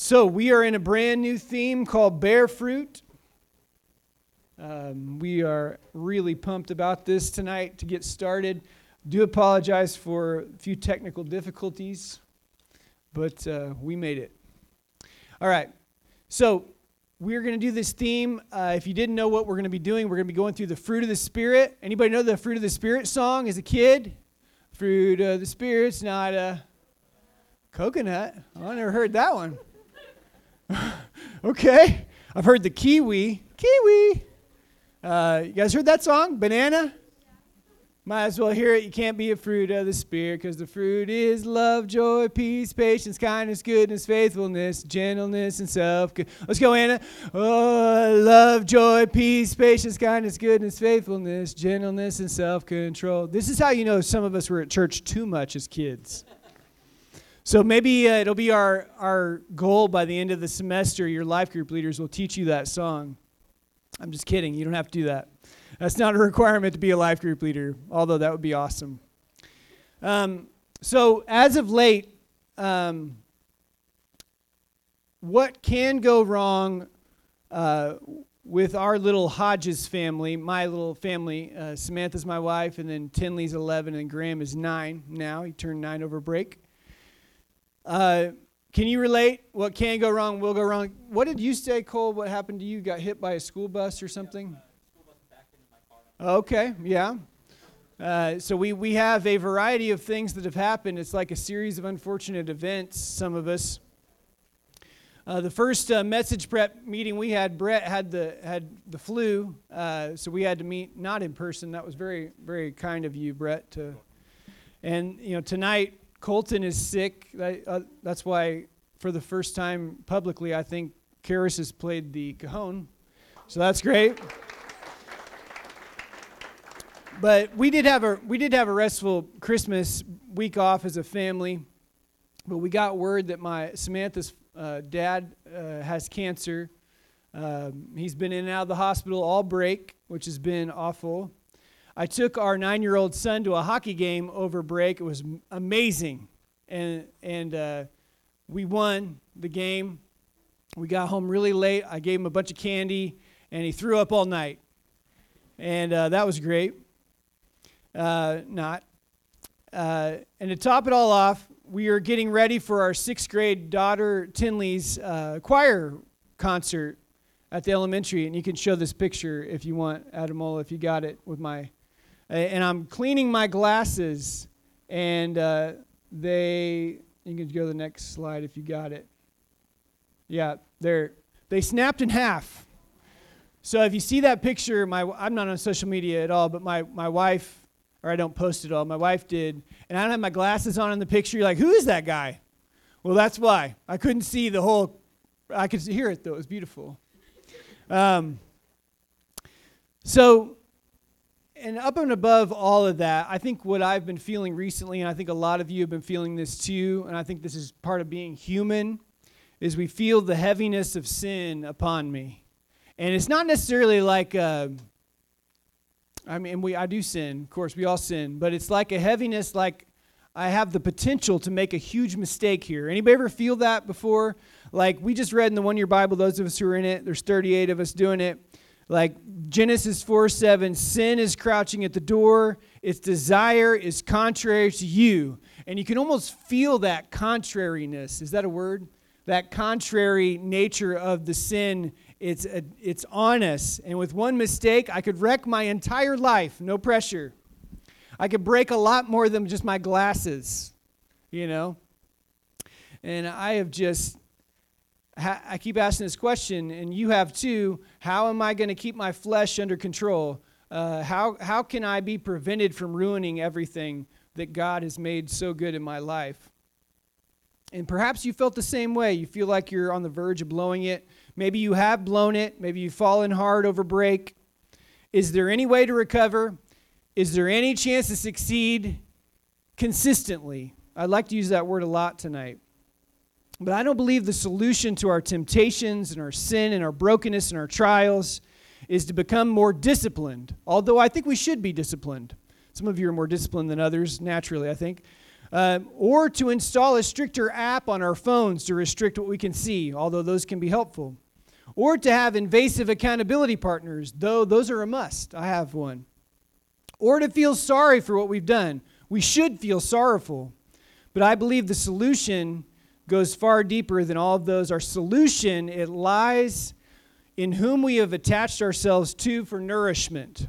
So, we are in a brand new theme called Bear Fruit. Um, we are really pumped about this tonight to get started. Do apologize for a few technical difficulties, but uh, we made it. All right. So, we're going to do this theme. Uh, if you didn't know what we're going to be doing, we're going to be going through the fruit of the Spirit. Anybody know the fruit of the Spirit song as a kid? Fruit of the Spirit's not a coconut. I never heard that one. okay. I've heard the kiwi. Kiwi. Uh, you guys heard that song? Banana? Might as well hear it. You can't be a fruit of the Spirit because the fruit is love, joy, peace, patience, kindness, goodness, faithfulness, gentleness, and self. Let's go, Anna. Oh, love, joy, peace, patience, kindness, goodness, faithfulness, gentleness, and self control. This is how you know some of us were at church too much as kids. So maybe uh, it'll be our, our goal by the end of the semester. Your life group leaders will teach you that song. I'm just kidding. You don't have to do that. That's not a requirement to be a life group leader, although that would be awesome. Um, so, as of late, um, what can go wrong uh, with our little Hodges family, my little family? Uh, Samantha's my wife, and then Tinley's 11, and Graham is 9 now. He turned 9 over break. Uh, can you relate? What can go wrong will go wrong. What did you say, Cole? What happened to you? Got hit by a school bus or something? Okay, yeah. Uh, so we, we have a variety of things that have happened. It's like a series of unfortunate events, some of us. Uh, the first uh, message prep meeting we had, Brett had the had the flu, uh, so we had to meet not in person. That was very very kind of you, Brett. To, and you know tonight Colton is sick. That, uh, that's why, for the first time publicly, I think Karis has played the cajon. So that's great. But we did have a we did have a restful Christmas week off as a family. But we got word that my Samantha's uh, dad uh, has cancer. Um, he's been in and out of the hospital all break, which has been awful. I took our nine year old son to a hockey game over break. It was amazing. And, and uh, we won the game. We got home really late. I gave him a bunch of candy, and he threw up all night. And uh, that was great. Uh, not. Uh, and to top it all off, we are getting ready for our sixth grade daughter Tinley's uh, choir concert at the elementary. And you can show this picture if you want, Adamola, if you got it with my and I'm cleaning my glasses, and uh, they. You can go to the next slide if you got it. Yeah, they're they snapped in half. So if you see that picture, my I'm not on social media at all, but my my wife, or I don't post it all. My wife did, and I don't have my glasses on in the picture. You're like, who is that guy? Well, that's why I couldn't see the whole. I could hear it though. It was beautiful. Um, so and up and above all of that, I think what I've been feeling recently, and I think a lot of you have been feeling this too, and I think this is part of being human, is we feel the heaviness of sin upon me. And it's not necessarily like, uh, I mean, we I do sin, of course, we all sin, but it's like a heaviness, like I have the potential to make a huge mistake here. Anybody ever feel that before? Like we just read in the one year Bible, those of us who are in it, there's 38 of us doing it like Genesis 4 7, sin is crouching at the door, its desire is contrary to you. And you can almost feel that contrariness. Is that a word? That contrary nature of the sin, it's, a, it's on us. And with one mistake, I could wreck my entire life, no pressure. I could break a lot more than just my glasses, you know? And I have just I keep asking this question, and you have too. How am I going to keep my flesh under control? Uh, how, how can I be prevented from ruining everything that God has made so good in my life? And perhaps you felt the same way. You feel like you're on the verge of blowing it. Maybe you have blown it. Maybe you've fallen hard over break. Is there any way to recover? Is there any chance to succeed consistently? I'd like to use that word a lot tonight. But I don't believe the solution to our temptations and our sin and our brokenness and our trials is to become more disciplined, although I think we should be disciplined. Some of you are more disciplined than others, naturally, I think. Um, or to install a stricter app on our phones to restrict what we can see, although those can be helpful. Or to have invasive accountability partners, though those are a must. I have one. Or to feel sorry for what we've done. We should feel sorrowful. But I believe the solution goes far deeper than all of those. Our solution, it lies in whom we have attached ourselves to for nourishment.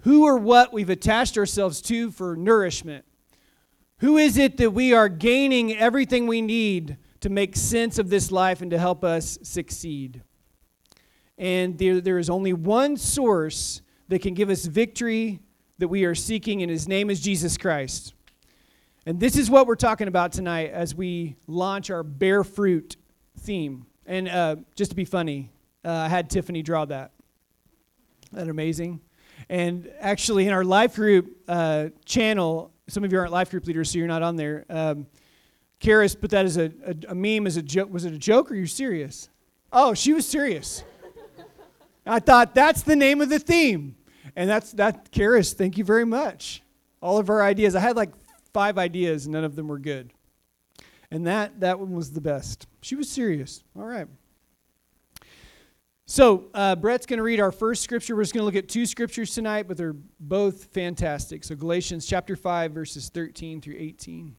Who or what we've attached ourselves to for nourishment. Who is it that we are gaining everything we need to make sense of this life and to help us succeed? And there, there is only one source that can give us victory that we are seeking, and his name is Jesus Christ. And this is what we're talking about tonight as we launch our bear fruit theme. And uh, just to be funny, uh, I had Tiffany draw that. Isn't that amazing? And actually, in our life group uh, channel, some of you aren't life group leaders, so you're not on there. Um, Karis put that as a, a, a meme as a joke. Was it a joke or are you serious? Oh, she was serious. I thought that's the name of the theme. And that's that, Karis, thank you very much. All of our ideas. I had like five ideas, none of them were good. And that, that one was the best. She was serious. All right. So, uh, Brett's going to read our first scripture. We're just going to look at two scriptures tonight, but they're both fantastic. So, Galatians chapter 5, verses 13 through 18.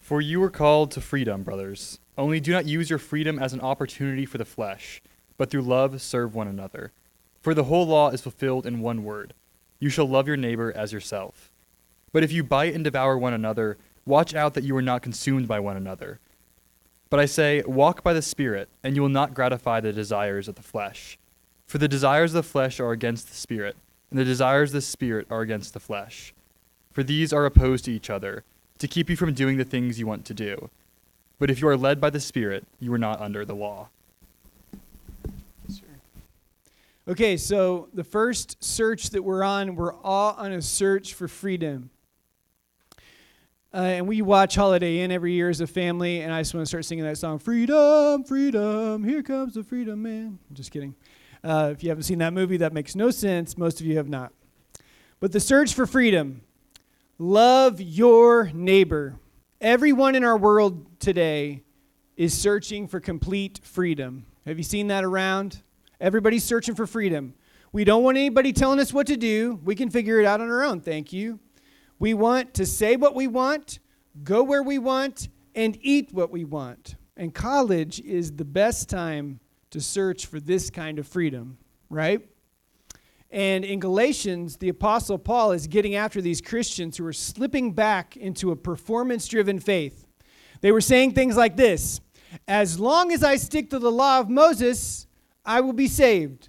For you were called to freedom, brothers. Only do not use your freedom as an opportunity for the flesh, but through love serve one another. For the whole law is fulfilled in one word you shall love your neighbor as yourself. But if you bite and devour one another, watch out that you are not consumed by one another. But I say, walk by the Spirit, and you will not gratify the desires of the flesh. For the desires of the flesh are against the Spirit, and the desires of the Spirit are against the flesh. For these are opposed to each other, to keep you from doing the things you want to do. But if you are led by the Spirit, you are not under the law. Okay, so the first search that we're on, we're all on a search for freedom. Uh, and we watch Holiday Inn every year as a family, and I just want to start singing that song, Freedom, Freedom, Here Comes the Freedom Man. I'm just kidding. Uh, if you haven't seen that movie, that makes no sense. Most of you have not. But the search for freedom love your neighbor. Everyone in our world today is searching for complete freedom. Have you seen that around? Everybody's searching for freedom. We don't want anybody telling us what to do. We can figure it out on our own, thank you. We want to say what we want, go where we want, and eat what we want. And college is the best time to search for this kind of freedom, right? And in Galatians, the Apostle Paul is getting after these Christians who are slipping back into a performance driven faith. They were saying things like this As long as I stick to the law of Moses, I will be saved.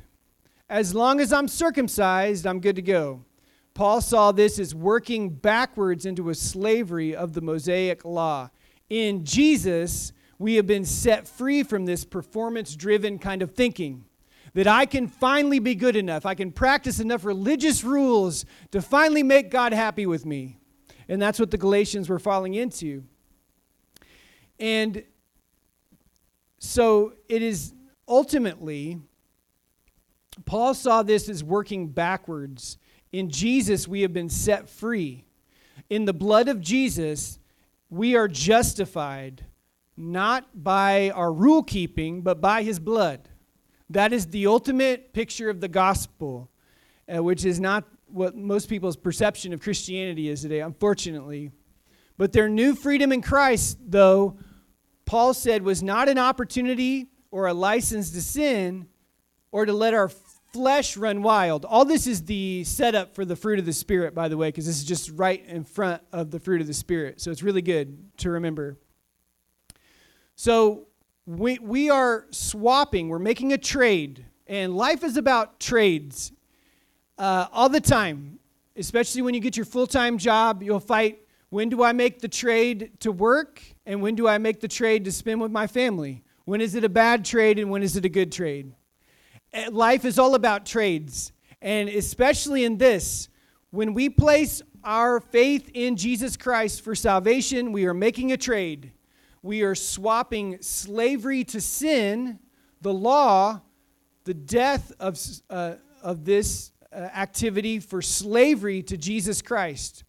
As long as I'm circumcised, I'm good to go. Paul saw this as working backwards into a slavery of the Mosaic law. In Jesus, we have been set free from this performance driven kind of thinking. That I can finally be good enough. I can practice enough religious rules to finally make God happy with me. And that's what the Galatians were falling into. And so it is ultimately, Paul saw this as working backwards. In Jesus, we have been set free. In the blood of Jesus, we are justified not by our rule keeping, but by his blood. That is the ultimate picture of the gospel, uh, which is not what most people's perception of Christianity is today, unfortunately. But their new freedom in Christ, though, Paul said, was not an opportunity or a license to sin or to let our flesh run wild. All this is the setup for the fruit of the Spirit, by the way, because this is just right in front of the fruit of the Spirit. So it's really good to remember. So we, we are swapping, we're making a trade, and life is about trades uh, all the time. Especially when you get your full time job, you'll fight when do I make the trade to work, and when do I make the trade to spend with my family? When is it a bad trade and when is it a good trade? Eh, life is all about trades. And especially in this, when we place our faith in Jesus Christ for salvation, we are making a trade. We are swapping slavery to sin, the law, the death of, uh, of this uh, activity for slavery to Jesus Christ.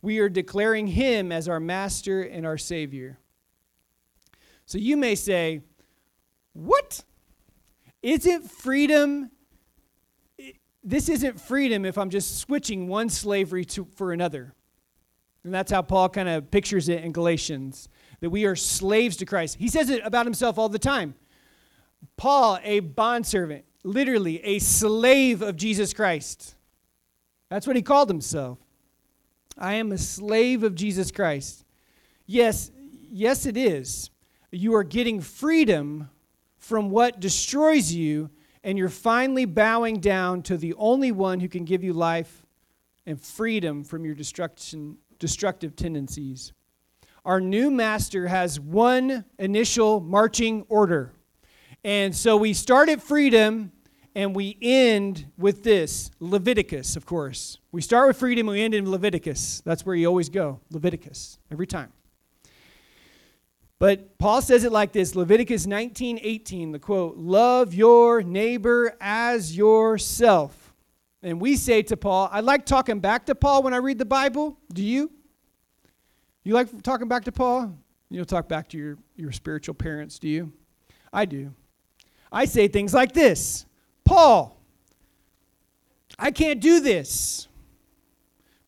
We are declaring him as our master and our savior. So you may say, What? Isn't freedom this isn't freedom if I'm just switching one slavery to, for another. And that's how Paul kind of pictures it in Galatians that we are slaves to Christ. He says it about himself all the time. Paul, a bondservant, literally a slave of Jesus Christ. That's what he called himself. I am a slave of Jesus Christ. Yes, yes, it is. You are getting freedom from what destroys you and you're finally bowing down to the only one who can give you life and freedom from your destruction, destructive tendencies. Our new master has one initial marching order. And so we start at freedom and we end with this Leviticus, of course. We start with freedom, we end in Leviticus. That's where you always go, Leviticus, every time. But Paul says it like this Leviticus 19 18, the quote, love your neighbor as yourself. And we say to Paul, I like talking back to Paul when I read the Bible. Do you? You like talking back to Paul? You don't talk back to your, your spiritual parents, do you? I do. I say things like this Paul, I can't do this.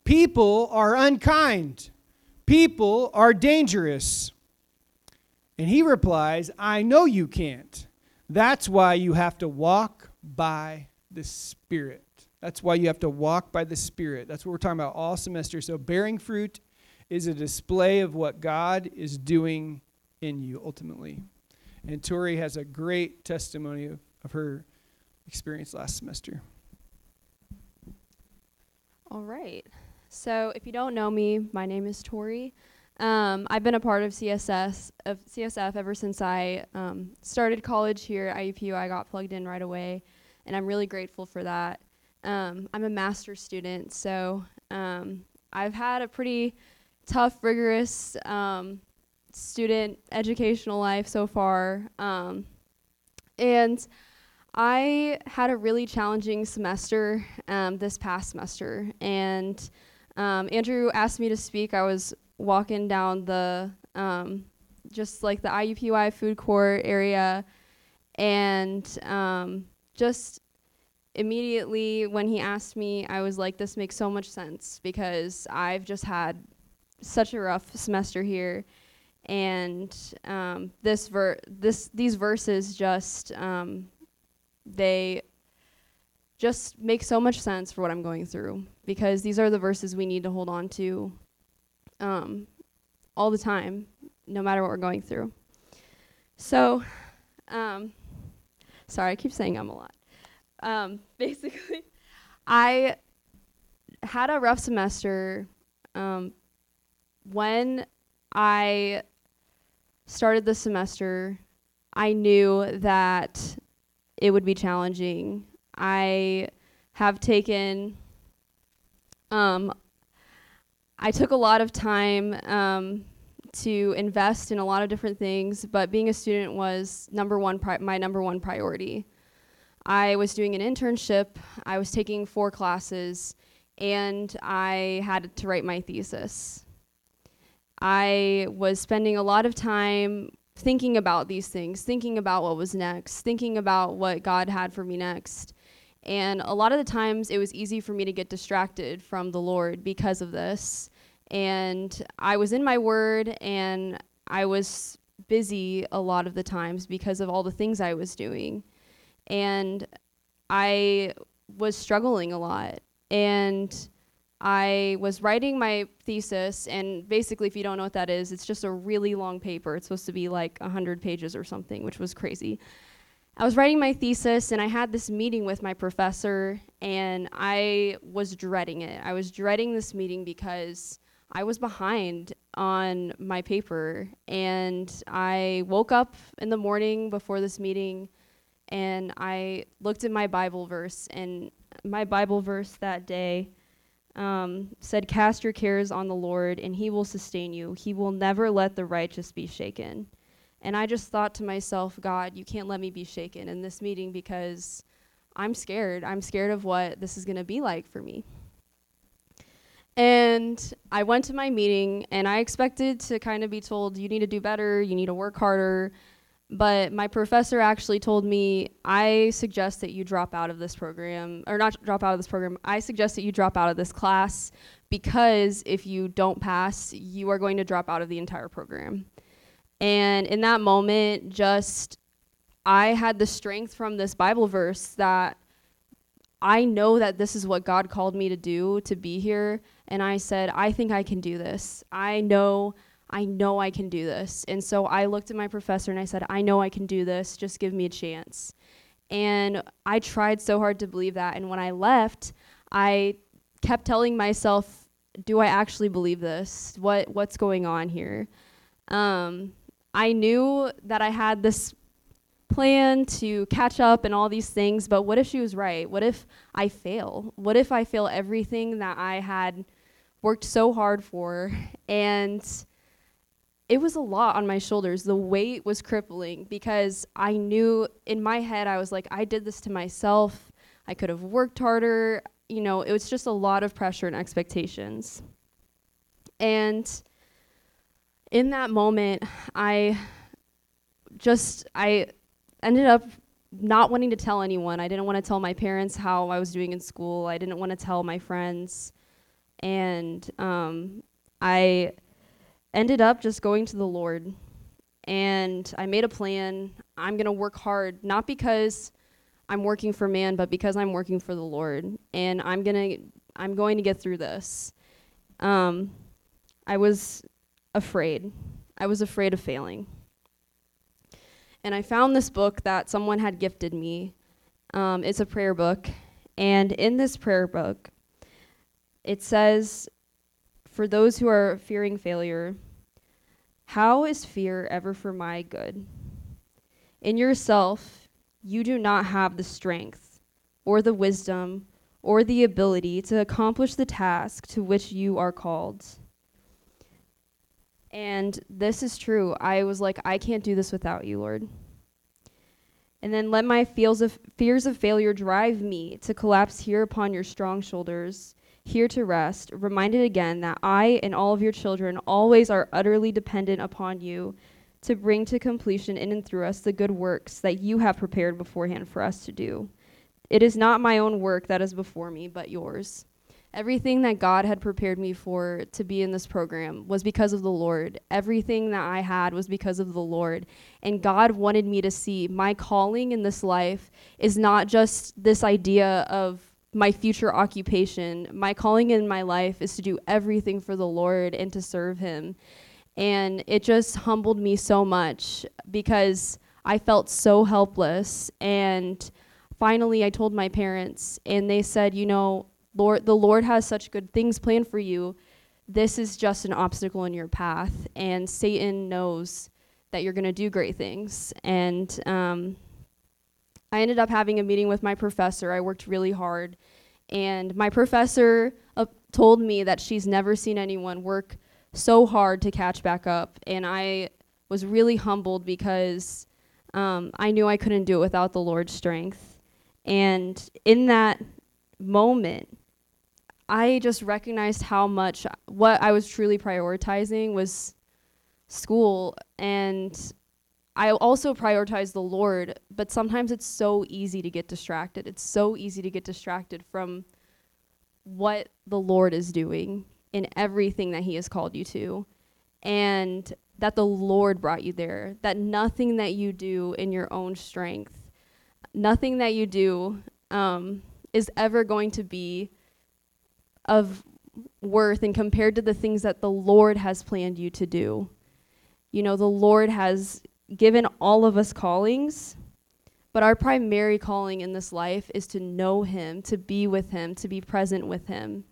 People are unkind. People are dangerous. And he replies, I know you can't. That's why you have to walk by the Spirit. That's why you have to walk by the Spirit. That's what we're talking about all semester. So, bearing fruit is a display of what God is doing in you ultimately. And Tori has a great testimony of, of her experience last semester. All right. So, if you don't know me, my name is Tori. Um, I've been a part of CSS of CSF ever since I um, started college here at IUPU. I got plugged in right away, and I'm really grateful for that. Um, I'm a master's student, so um, I've had a pretty tough, rigorous um, student educational life so far, um, and I had a really challenging semester this past semester, and Andrew asked me to speak. I was walking down the um, just like the IUPUI food court area, and um, just immediately when he asked me, I was like, "This makes so much sense because I've just had such a rough semester here." And um, this ver- this these verses just um, they just make so much sense for what I'm going through because these are the verses we need to hold on to um, all the time, no matter what we're going through. So, um, sorry, I keep saying I'm a lot. Um, basically, I had a rough semester um, when I started the semester. I knew that it would be challenging. I have taken um, I took a lot of time um, to invest in a lot of different things, but being a student was number one pri- my number one priority. I was doing an internship, I was taking four classes, and I had to write my thesis. I was spending a lot of time thinking about these things, thinking about what was next, thinking about what God had for me next. And a lot of the times it was easy for me to get distracted from the Lord because of this. And I was in my word and I was busy a lot of the times because of all the things I was doing. And I was struggling a lot. And I was writing my thesis, and basically, if you don't know what that is, it's just a really long paper. It's supposed to be like 100 pages or something, which was crazy. I was writing my thesis and I had this meeting with my professor and I was dreading it. I was dreading this meeting because I was behind on my paper and I woke up in the morning before this meeting and I looked at my Bible verse and my Bible verse that day um, said, Cast your cares on the Lord and he will sustain you. He will never let the righteous be shaken. And I just thought to myself, God, you can't let me be shaken in this meeting because I'm scared. I'm scared of what this is going to be like for me. And I went to my meeting and I expected to kind of be told, you need to do better, you need to work harder. But my professor actually told me, I suggest that you drop out of this program, or not drop out of this program, I suggest that you drop out of this class because if you don't pass, you are going to drop out of the entire program. And in that moment, just I had the strength from this Bible verse that I know that this is what God called me to do, to be here. And I said, I think I can do this. I know, I know I can do this. And so I looked at my professor and I said, I know I can do this. Just give me a chance. And I tried so hard to believe that. And when I left, I kept telling myself, do I actually believe this? What what's going on here? Um, I knew that I had this plan to catch up and all these things, but what if she was right? What if I fail? What if I fail everything that I had worked so hard for? And it was a lot on my shoulders. The weight was crippling because I knew in my head, I was like, I did this to myself. I could have worked harder. You know, it was just a lot of pressure and expectations. And in that moment, I just, I ended up not wanting to tell anyone. I didn't want to tell my parents how I was doing in school. I didn't want to tell my friends. And um, I ended up just going to the Lord. And I made a plan. I'm going to work hard, not because I'm working for man, but because I'm working for the Lord. And I'm going to I'm going to get through this. Um, I was afraid. I was afraid of failing and I found this book that someone had gifted me. Um, it's a prayer book, and in this prayer book, it says, For those who are fearing failure, how is fear ever for my good? In yourself, you do not have the strength, or the wisdom, or the ability to accomplish the task to which you are called. And this is true. I was like, I can't do this without you, Lord. And then let my fears of, fears of failure drive me to collapse here upon your strong shoulders, here to rest, reminded again that I and all of your children always are utterly dependent upon you to bring to completion in and through us the good works that you have prepared beforehand for us to do. It is not my own work that is before me, but yours. Everything that God had prepared me for to be in this program was because of the Lord. Everything that I had was because of the Lord. And God wanted me to see my calling in this life is not just this idea of my future occupation. My calling in my life is to do everything for the Lord and to serve Him. And it just humbled me so much because I felt so helpless. And finally, I told my parents, and they said, you know, Lord, the Lord has such good things planned for you. This is just an obstacle in your path, and Satan knows that you're going to do great things. And um, I ended up having a meeting with my professor. I worked really hard, and my professor uh, told me that she's never seen anyone work so hard to catch back up. And I was really humbled because um, I knew I couldn't do it without the Lord's strength. And in that moment, I just recognized how much what I was truly prioritizing was school and I also prioritize the Lord, but sometimes it's so easy to get distracted. It's so easy to get distracted from what the Lord is doing in everything that He has called you to. And that the Lord brought you there. That nothing that you do in your own strength, nothing that you do um, is ever going to be of worth and compared to the things that the Lord has planned you to do. You know, the Lord has given all of us callings, but our primary calling in this life is to know Him, to be with Him, to be present with Him.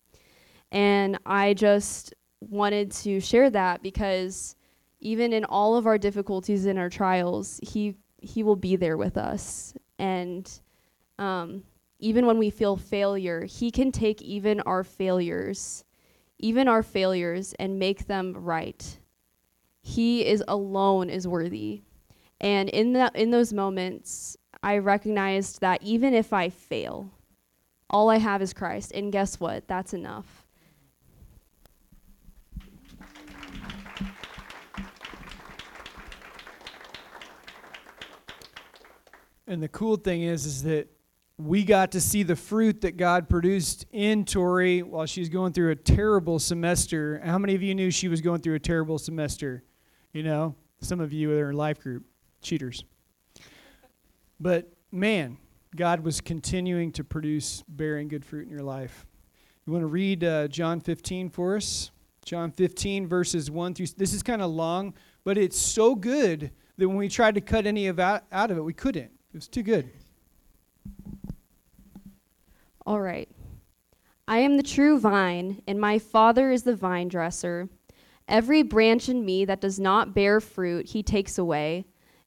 And I just wanted to share that because even in all of our difficulties and our trials, He He will be there with us. And um, even when we feel failure, He can take even our failures, even our failures, and make them right. He is alone is worthy. And in that in those moments, I recognized that even if I fail, all I have is Christ. And guess what? That's enough. And the cool thing is is that we got to see the fruit that God produced in Tori while she was going through a terrible semester. How many of you knew she was going through a terrible semester? You know, some of you in her life group cheaters. But man, God was continuing to produce bearing good fruit in your life. You want to read uh, John 15 for us? John 15, verses 1 through. This is kind of long, but it's so good that when we tried to cut any of out, out of it, we couldn't. It was too good. All right. I am the true vine, and my Father is the vine dresser. Every branch in me that does not bear fruit, he takes away.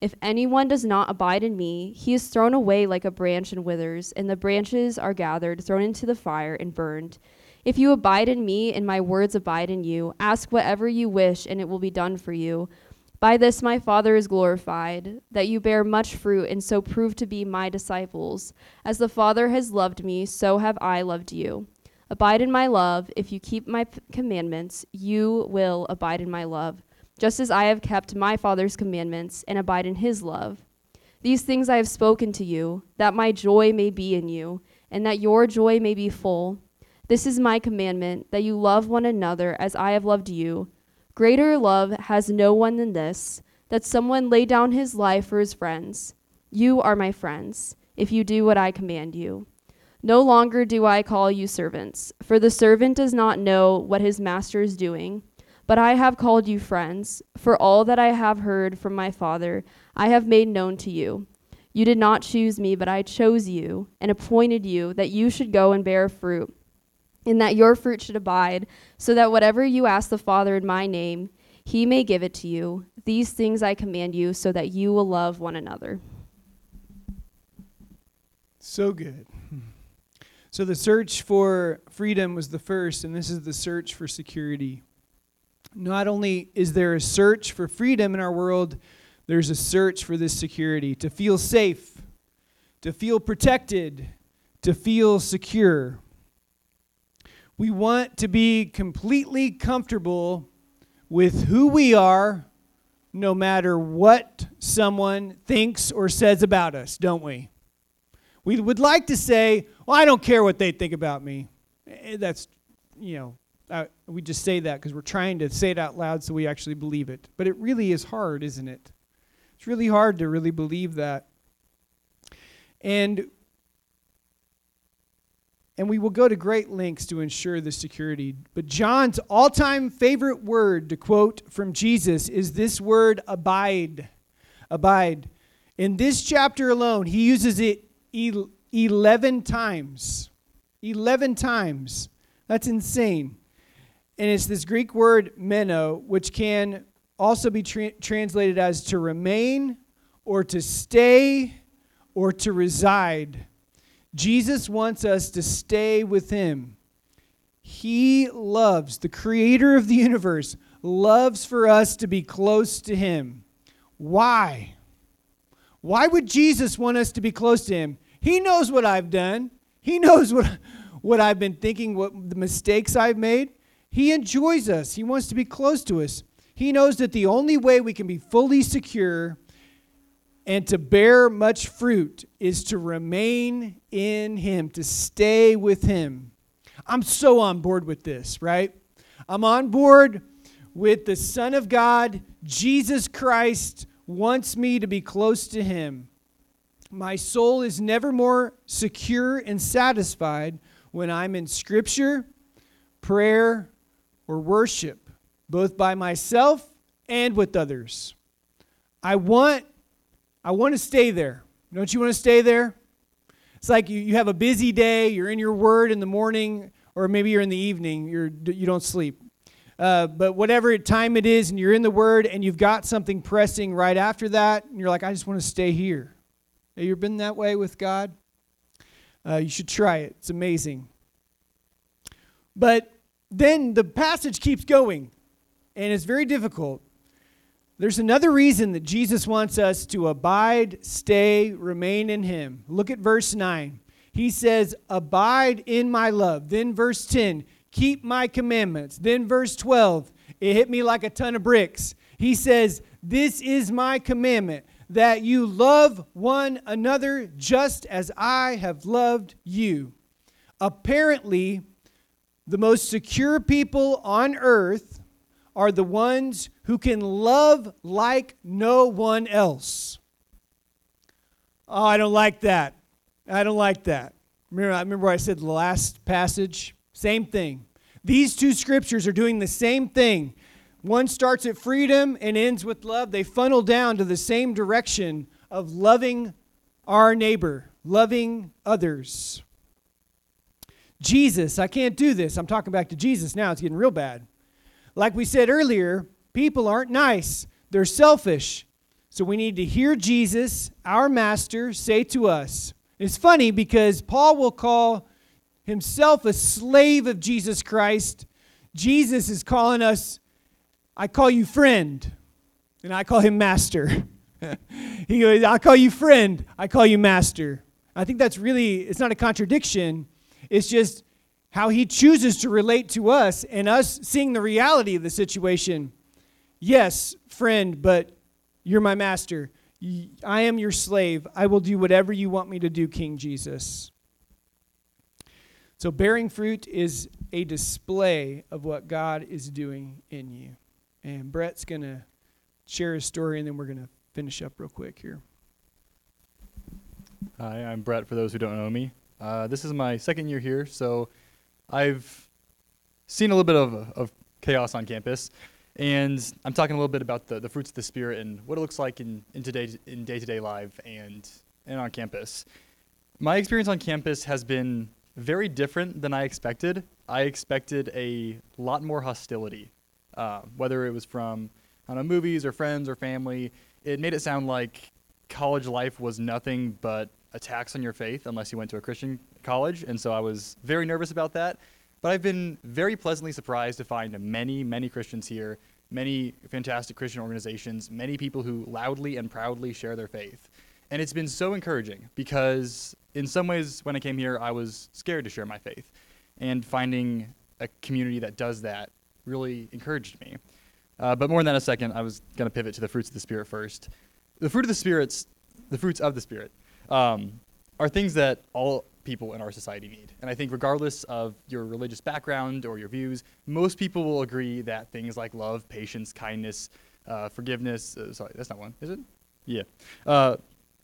If anyone does not abide in me, he is thrown away like a branch and withers, and the branches are gathered, thrown into the fire, and burned. If you abide in me, and my words abide in you, ask whatever you wish, and it will be done for you. By this my Father is glorified, that you bear much fruit, and so prove to be my disciples. As the Father has loved me, so have I loved you. Abide in my love. If you keep my p- commandments, you will abide in my love, just as I have kept my Father's commandments and abide in his love. These things I have spoken to you, that my joy may be in you, and that your joy may be full. This is my commandment, that you love one another as I have loved you. Greater love has no one than this, that someone lay down his life for his friends. You are my friends, if you do what I command you. No longer do I call you servants, for the servant does not know what his master is doing. But I have called you friends, for all that I have heard from my Father I have made known to you. You did not choose me, but I chose you and appointed you that you should go and bear fruit, and that your fruit should abide, so that whatever you ask the Father in my name, he may give it to you. These things I command you, so that you will love one another. So good. So the search for freedom was the first, and this is the search for security. Not only is there a search for freedom in our world, there's a search for this security to feel safe, to feel protected, to feel secure. We want to be completely comfortable with who we are, no matter what someone thinks or says about us, don't we? We would like to say, well, I don't care what they think about me. Eh, That's, you know, uh, we just say that because we're trying to say it out loud so we actually believe it. But it really is hard, isn't it? It's really hard to really believe that. And and we will go to great lengths to ensure the security. But John's all-time favorite word to quote from Jesus is this word abide. Abide. In this chapter alone, he uses it 11 times. 11 times. That's insane. And it's this Greek word meno, which can also be tra- translated as to remain or to stay or to reside. Jesus wants us to stay with him. He loves, the creator of the universe, loves for us to be close to him. Why? Why would Jesus want us to be close to him? He knows what I've done. He knows what, what I've been thinking, what the mistakes I've made. He enjoys us. He wants to be close to us. He knows that the only way we can be fully secure and to bear much fruit is to remain in Him, to stay with Him. I'm so on board with this, right? I'm on board with the Son of God, Jesus Christ, wants me to be close to Him. My soul is never more secure and satisfied when I'm in Scripture, prayer, or worship, both by myself and with others. I want I want to stay there. Don't you want to stay there? It's like you, you have a busy day, you're in your word in the morning, or maybe you're in the evening, you're, you don't sleep. Uh, but whatever time it is, and you're in the word, and you've got something pressing right after that, and you're like, I just want to stay here. Have you ever been that way with God? Uh, you should try it, it's amazing. But then the passage keeps going, and it's very difficult. There's another reason that Jesus wants us to abide, stay, remain in Him. Look at verse 9. He says, Abide in my love. Then verse 10, keep my commandments. Then verse 12, it hit me like a ton of bricks. He says, This is my commandment, that you love one another just as I have loved you. Apparently, the most secure people on earth are the ones who can love like no one else. Oh, I don't like that. I don't like that. Remember, I remember I said the last passage? Same thing. These two scriptures are doing the same thing. One starts at freedom and ends with love. They funnel down to the same direction of loving our neighbor, loving others. Jesus, I can't do this. I'm talking back to Jesus now. It's getting real bad. Like we said earlier, people aren't nice, they're selfish. So we need to hear Jesus, our master, say to us. It's funny because Paul will call himself a slave of Jesus Christ. Jesus is calling us, I call you friend, and I call him master. he goes, I call you friend, I call you master. I think that's really, it's not a contradiction. It's just how he chooses to relate to us and us seeing the reality of the situation. Yes, friend, but you're my master. I am your slave. I will do whatever you want me to do, King Jesus. So, bearing fruit is a display of what God is doing in you. And Brett's going to share his story, and then we're going to finish up real quick here. Hi, I'm Brett, for those who don't know me. Uh, this is my second year here, so I've seen a little bit of, of chaos on campus, and I'm talking a little bit about the, the fruits of the Spirit and what it looks like in, in, today, in day-to-day life and, and on campus. My experience on campus has been very different than I expected. I expected a lot more hostility, uh, whether it was from I don't know, movies or friends or family. It made it sound like college life was nothing but attacks on your faith unless you went to a Christian college, and so I was very nervous about that. But I've been very pleasantly surprised to find many, many Christians here, many fantastic Christian organizations, many people who loudly and proudly share their faith. And it's been so encouraging because, in some ways, when I came here, I was scared to share my faith. And finding a community that does that really encouraged me. Uh, but more than that a second, I was going to pivot to the fruits of the Spirit first. The fruit of the Spirit's, the fruits of the Spirit, um, are things that all people in our society need. And I think, regardless of your religious background or your views, most people will agree that things like love, patience, kindness, uh, forgiveness uh, sorry, that's not one, is it? Yeah. Uh,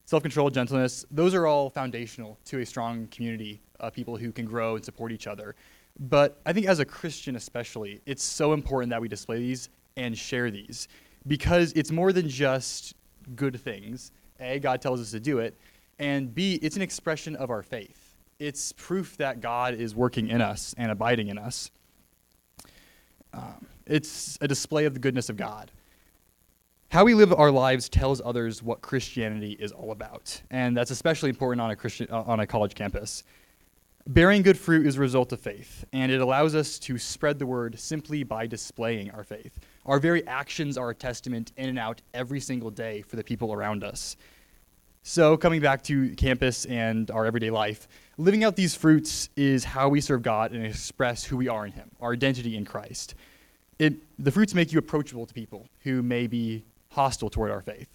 Self control, gentleness, those are all foundational to a strong community of people who can grow and support each other. But I think, as a Christian especially, it's so important that we display these and share these because it's more than just good things. A, God tells us to do it, and B, it's an expression of our faith it's proof that God is working in us and abiding in us. Um, it's a display of the goodness of God. How we live our lives tells others what Christianity is all about, and that's especially important on a Christian uh, on a college campus. Bearing good fruit is a result of faith, and it allows us to spread the word simply by displaying our faith. Our very actions are a testament in and out every single day for the people around us. So, coming back to campus and our everyday life, living out these fruits is how we serve God and express who we are in Him, our identity in Christ. It, the fruits make you approachable to people who may be hostile toward our faith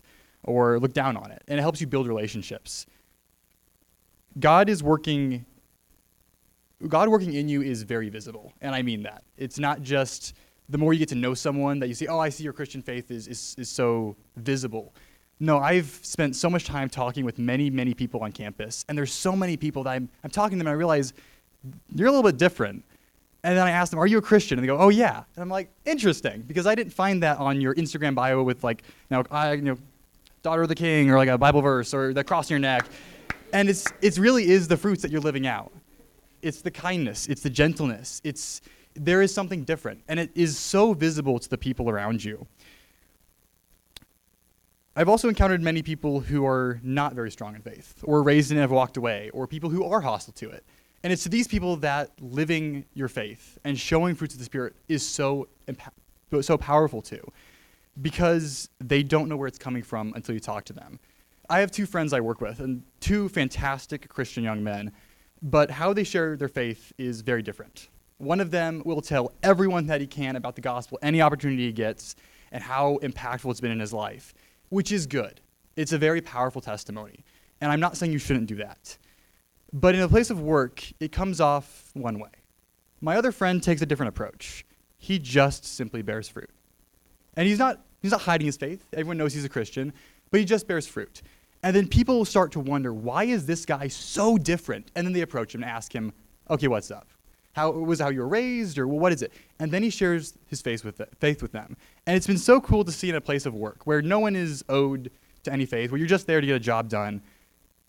or look down on it, and it helps you build relationships. God is working. God working in you is very visible, and I mean that. It's not just the more you get to know someone that you see, oh, I see your Christian faith is, is, is so visible. No, I've spent so much time talking with many, many people on campus, and there's so many people that I'm, I'm talking to them, and I realize you're a little bit different. And then I ask them, Are you a Christian? And they go, Oh, yeah. And I'm like, Interesting, because I didn't find that on your Instagram bio with, like, you know, I, you know daughter of the king, or like a Bible verse, or the cross on your neck. And it's, it really is the fruits that you're living out. It's the kindness, it's the gentleness, it's, there is something different, and it is so visible to the people around you. I've also encountered many people who are not very strong in faith, or raised in it and have walked away, or people who are hostile to it. And it's to these people that living your faith and showing fruits of the Spirit is so, impa- so powerful too, because they don't know where it's coming from until you talk to them. I have two friends I work with, and two fantastic Christian young men, but how they share their faith is very different. One of them will tell everyone that he can about the gospel, any opportunity he gets, and how impactful it's been in his life, which is good. It's a very powerful testimony. And I'm not saying you shouldn't do that. But in a place of work, it comes off one way. My other friend takes a different approach. He just simply bears fruit. And he's not, he's not hiding his faith. Everyone knows he's a Christian, but he just bears fruit. And then people will start to wonder, why is this guy so different? And then they approach him and ask him, okay, what's up? How it was how you were raised, or well, what is it? And then he shares his faith with, the, faith with them. And it's been so cool to see in a place of work where no one is owed to any faith, where you're just there to get a job done.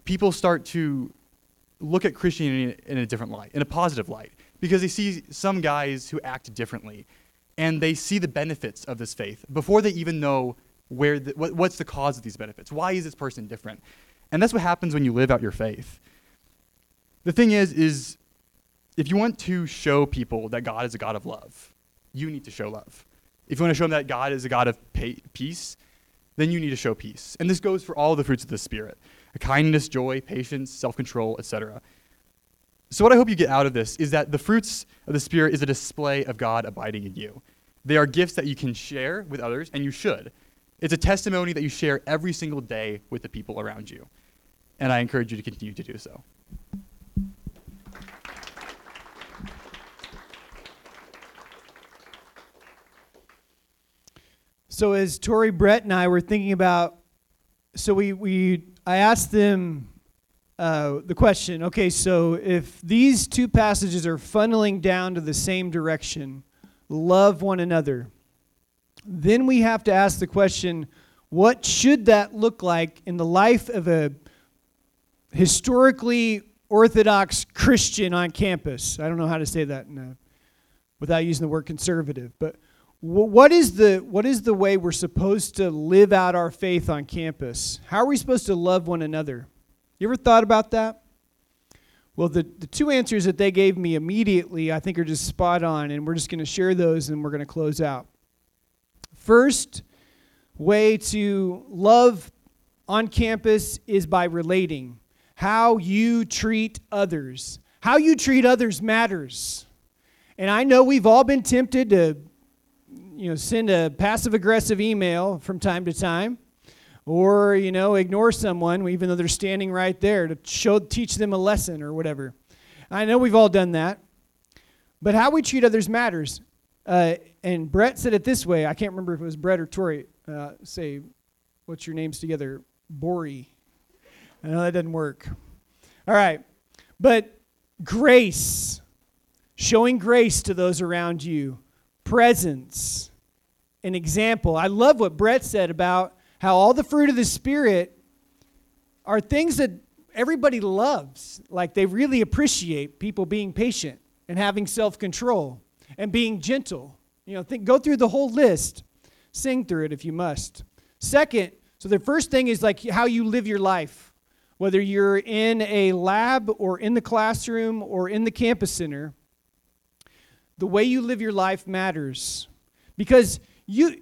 People start to look at Christianity in a different light, in a positive light, because they see some guys who act differently, and they see the benefits of this faith before they even know where the, what, what's the cause of these benefits. Why is this person different? And that's what happens when you live out your faith. The thing is, is if you want to show people that God is a God of love, you need to show love. If you want to show them that God is a God of peace, then you need to show peace. And this goes for all the fruits of the Spirit kindness, joy, patience, self control, etc. So, what I hope you get out of this is that the fruits of the Spirit is a display of God abiding in you. They are gifts that you can share with others, and you should. It's a testimony that you share every single day with the people around you. And I encourage you to continue to do so. So as Tori, Brett, and I were thinking about, so we we I asked them uh, the question. Okay, so if these two passages are funneling down to the same direction, love one another, then we have to ask the question: What should that look like in the life of a historically Orthodox Christian on campus? I don't know how to say that a, without using the word conservative, but what is the what is the way we're supposed to live out our faith on campus? How are we supposed to love one another? You ever thought about that? Well the, the two answers that they gave me immediately i think are just spot on and we're just going to share those and we're going to close out. First way to love on campus is by relating. How you treat others. How you treat others matters. And i know we've all been tempted to you know, send a passive aggressive email from time to time or, you know, ignore someone even though they're standing right there to show teach them a lesson or whatever. I know we've all done that. But how we treat others matters. Uh, and Brett said it this way. I can't remember if it was Brett or Tori. Uh, say, what's your names together? Bori. I know that doesn't work. All right. But grace, showing grace to those around you, presence, an example. I love what Brett said about how all the fruit of the Spirit are things that everybody loves. Like they really appreciate people being patient and having self control and being gentle. You know, think, go through the whole list, sing through it if you must. Second, so the first thing is like how you live your life, whether you're in a lab or in the classroom or in the campus center. The way you live your life matters because you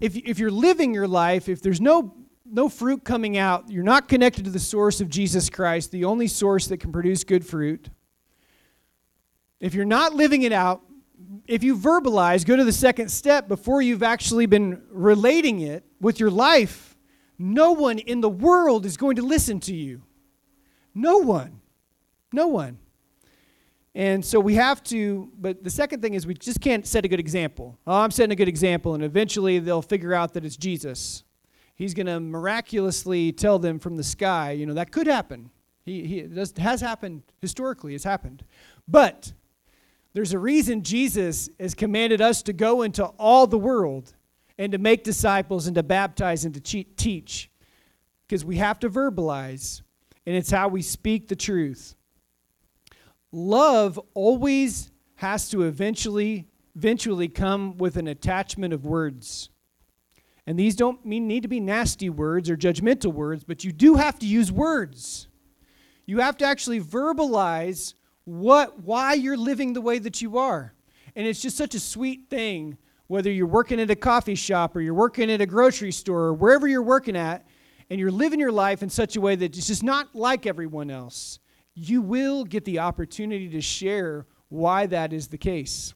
if, if you're living your life, if there's no, no fruit coming out, you're not connected to the source of Jesus Christ, the only source that can produce good fruit. If you're not living it out, if you verbalize, go to the second step before you've actually been relating it with your life, no one in the world is going to listen to you. No one. No one. And so we have to, but the second thing is we just can't set a good example. Oh, I'm setting a good example, and eventually they'll figure out that it's Jesus. He's going to miraculously tell them from the sky, you know, that could happen. He, he does, has happened historically, it's happened. But there's a reason Jesus has commanded us to go into all the world and to make disciples and to baptize and to teach. Because we have to verbalize, and it's how we speak the truth love always has to eventually eventually come with an attachment of words. And these don't mean need to be nasty words or judgmental words, but you do have to use words. You have to actually verbalize what why you're living the way that you are. And it's just such a sweet thing whether you're working at a coffee shop or you're working at a grocery store or wherever you're working at and you're living your life in such a way that it's just not like everyone else. You will get the opportunity to share why that is the case.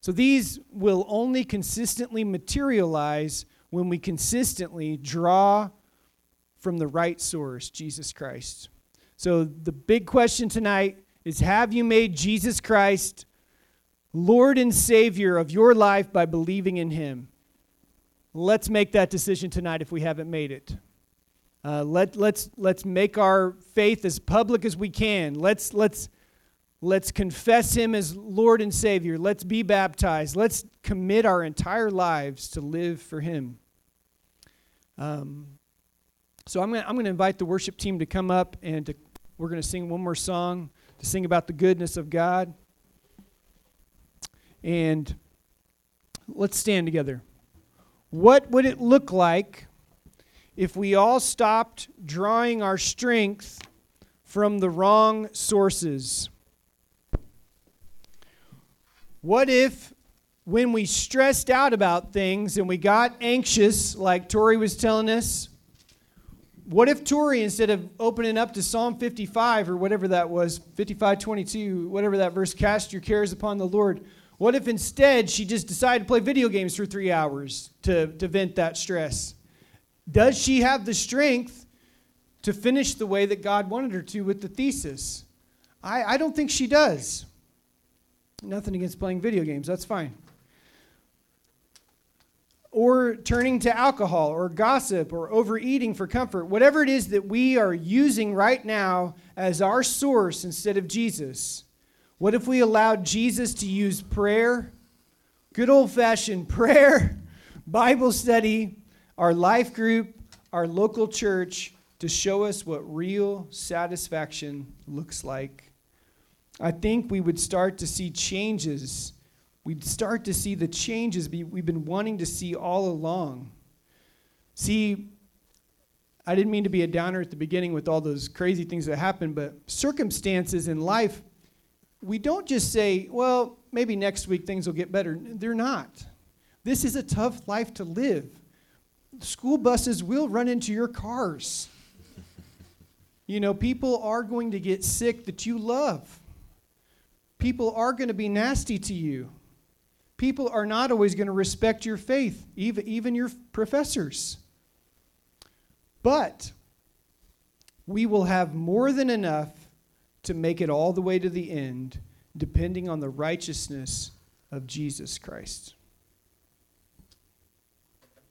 So these will only consistently materialize when we consistently draw from the right source, Jesus Christ. So the big question tonight is have you made Jesus Christ Lord and Savior of your life by believing in Him? Let's make that decision tonight if we haven't made it. Uh, let, let's, let's make our faith as public as we can. Let's, let's Let's confess Him as Lord and Savior. Let's be baptized. Let's commit our entire lives to live for Him. Um, so I'm going I'm to invite the worship team to come up and to, we're going to sing one more song to sing about the goodness of God. And let's stand together. What would it look like if we all stopped drawing our strength from the wrong sources? What if when we stressed out about things and we got anxious, like Tori was telling us, what if Tori, instead of opening up to Psalm 55 or whatever that was, 55 22, whatever that verse, cast your cares upon the Lord, what if instead she just decided to play video games for three hours to, to vent that stress? Does she have the strength to finish the way that God wanted her to with the thesis? I, I don't think she does. Nothing against playing video games, that's fine. Or turning to alcohol or gossip or overeating for comfort, whatever it is that we are using right now as our source instead of Jesus. What if we allowed Jesus to use prayer, good old fashioned prayer, Bible study, our life group, our local church to show us what real satisfaction looks like? I think we would start to see changes. We'd start to see the changes we've been wanting to see all along. See, I didn't mean to be a downer at the beginning with all those crazy things that happened, but circumstances in life, we don't just say, well, maybe next week things will get better. They're not. This is a tough life to live. School buses will run into your cars. you know, people are going to get sick that you love. People are going to be nasty to you. People are not always going to respect your faith, even, even your professors. But we will have more than enough to make it all the way to the end, depending on the righteousness of Jesus Christ.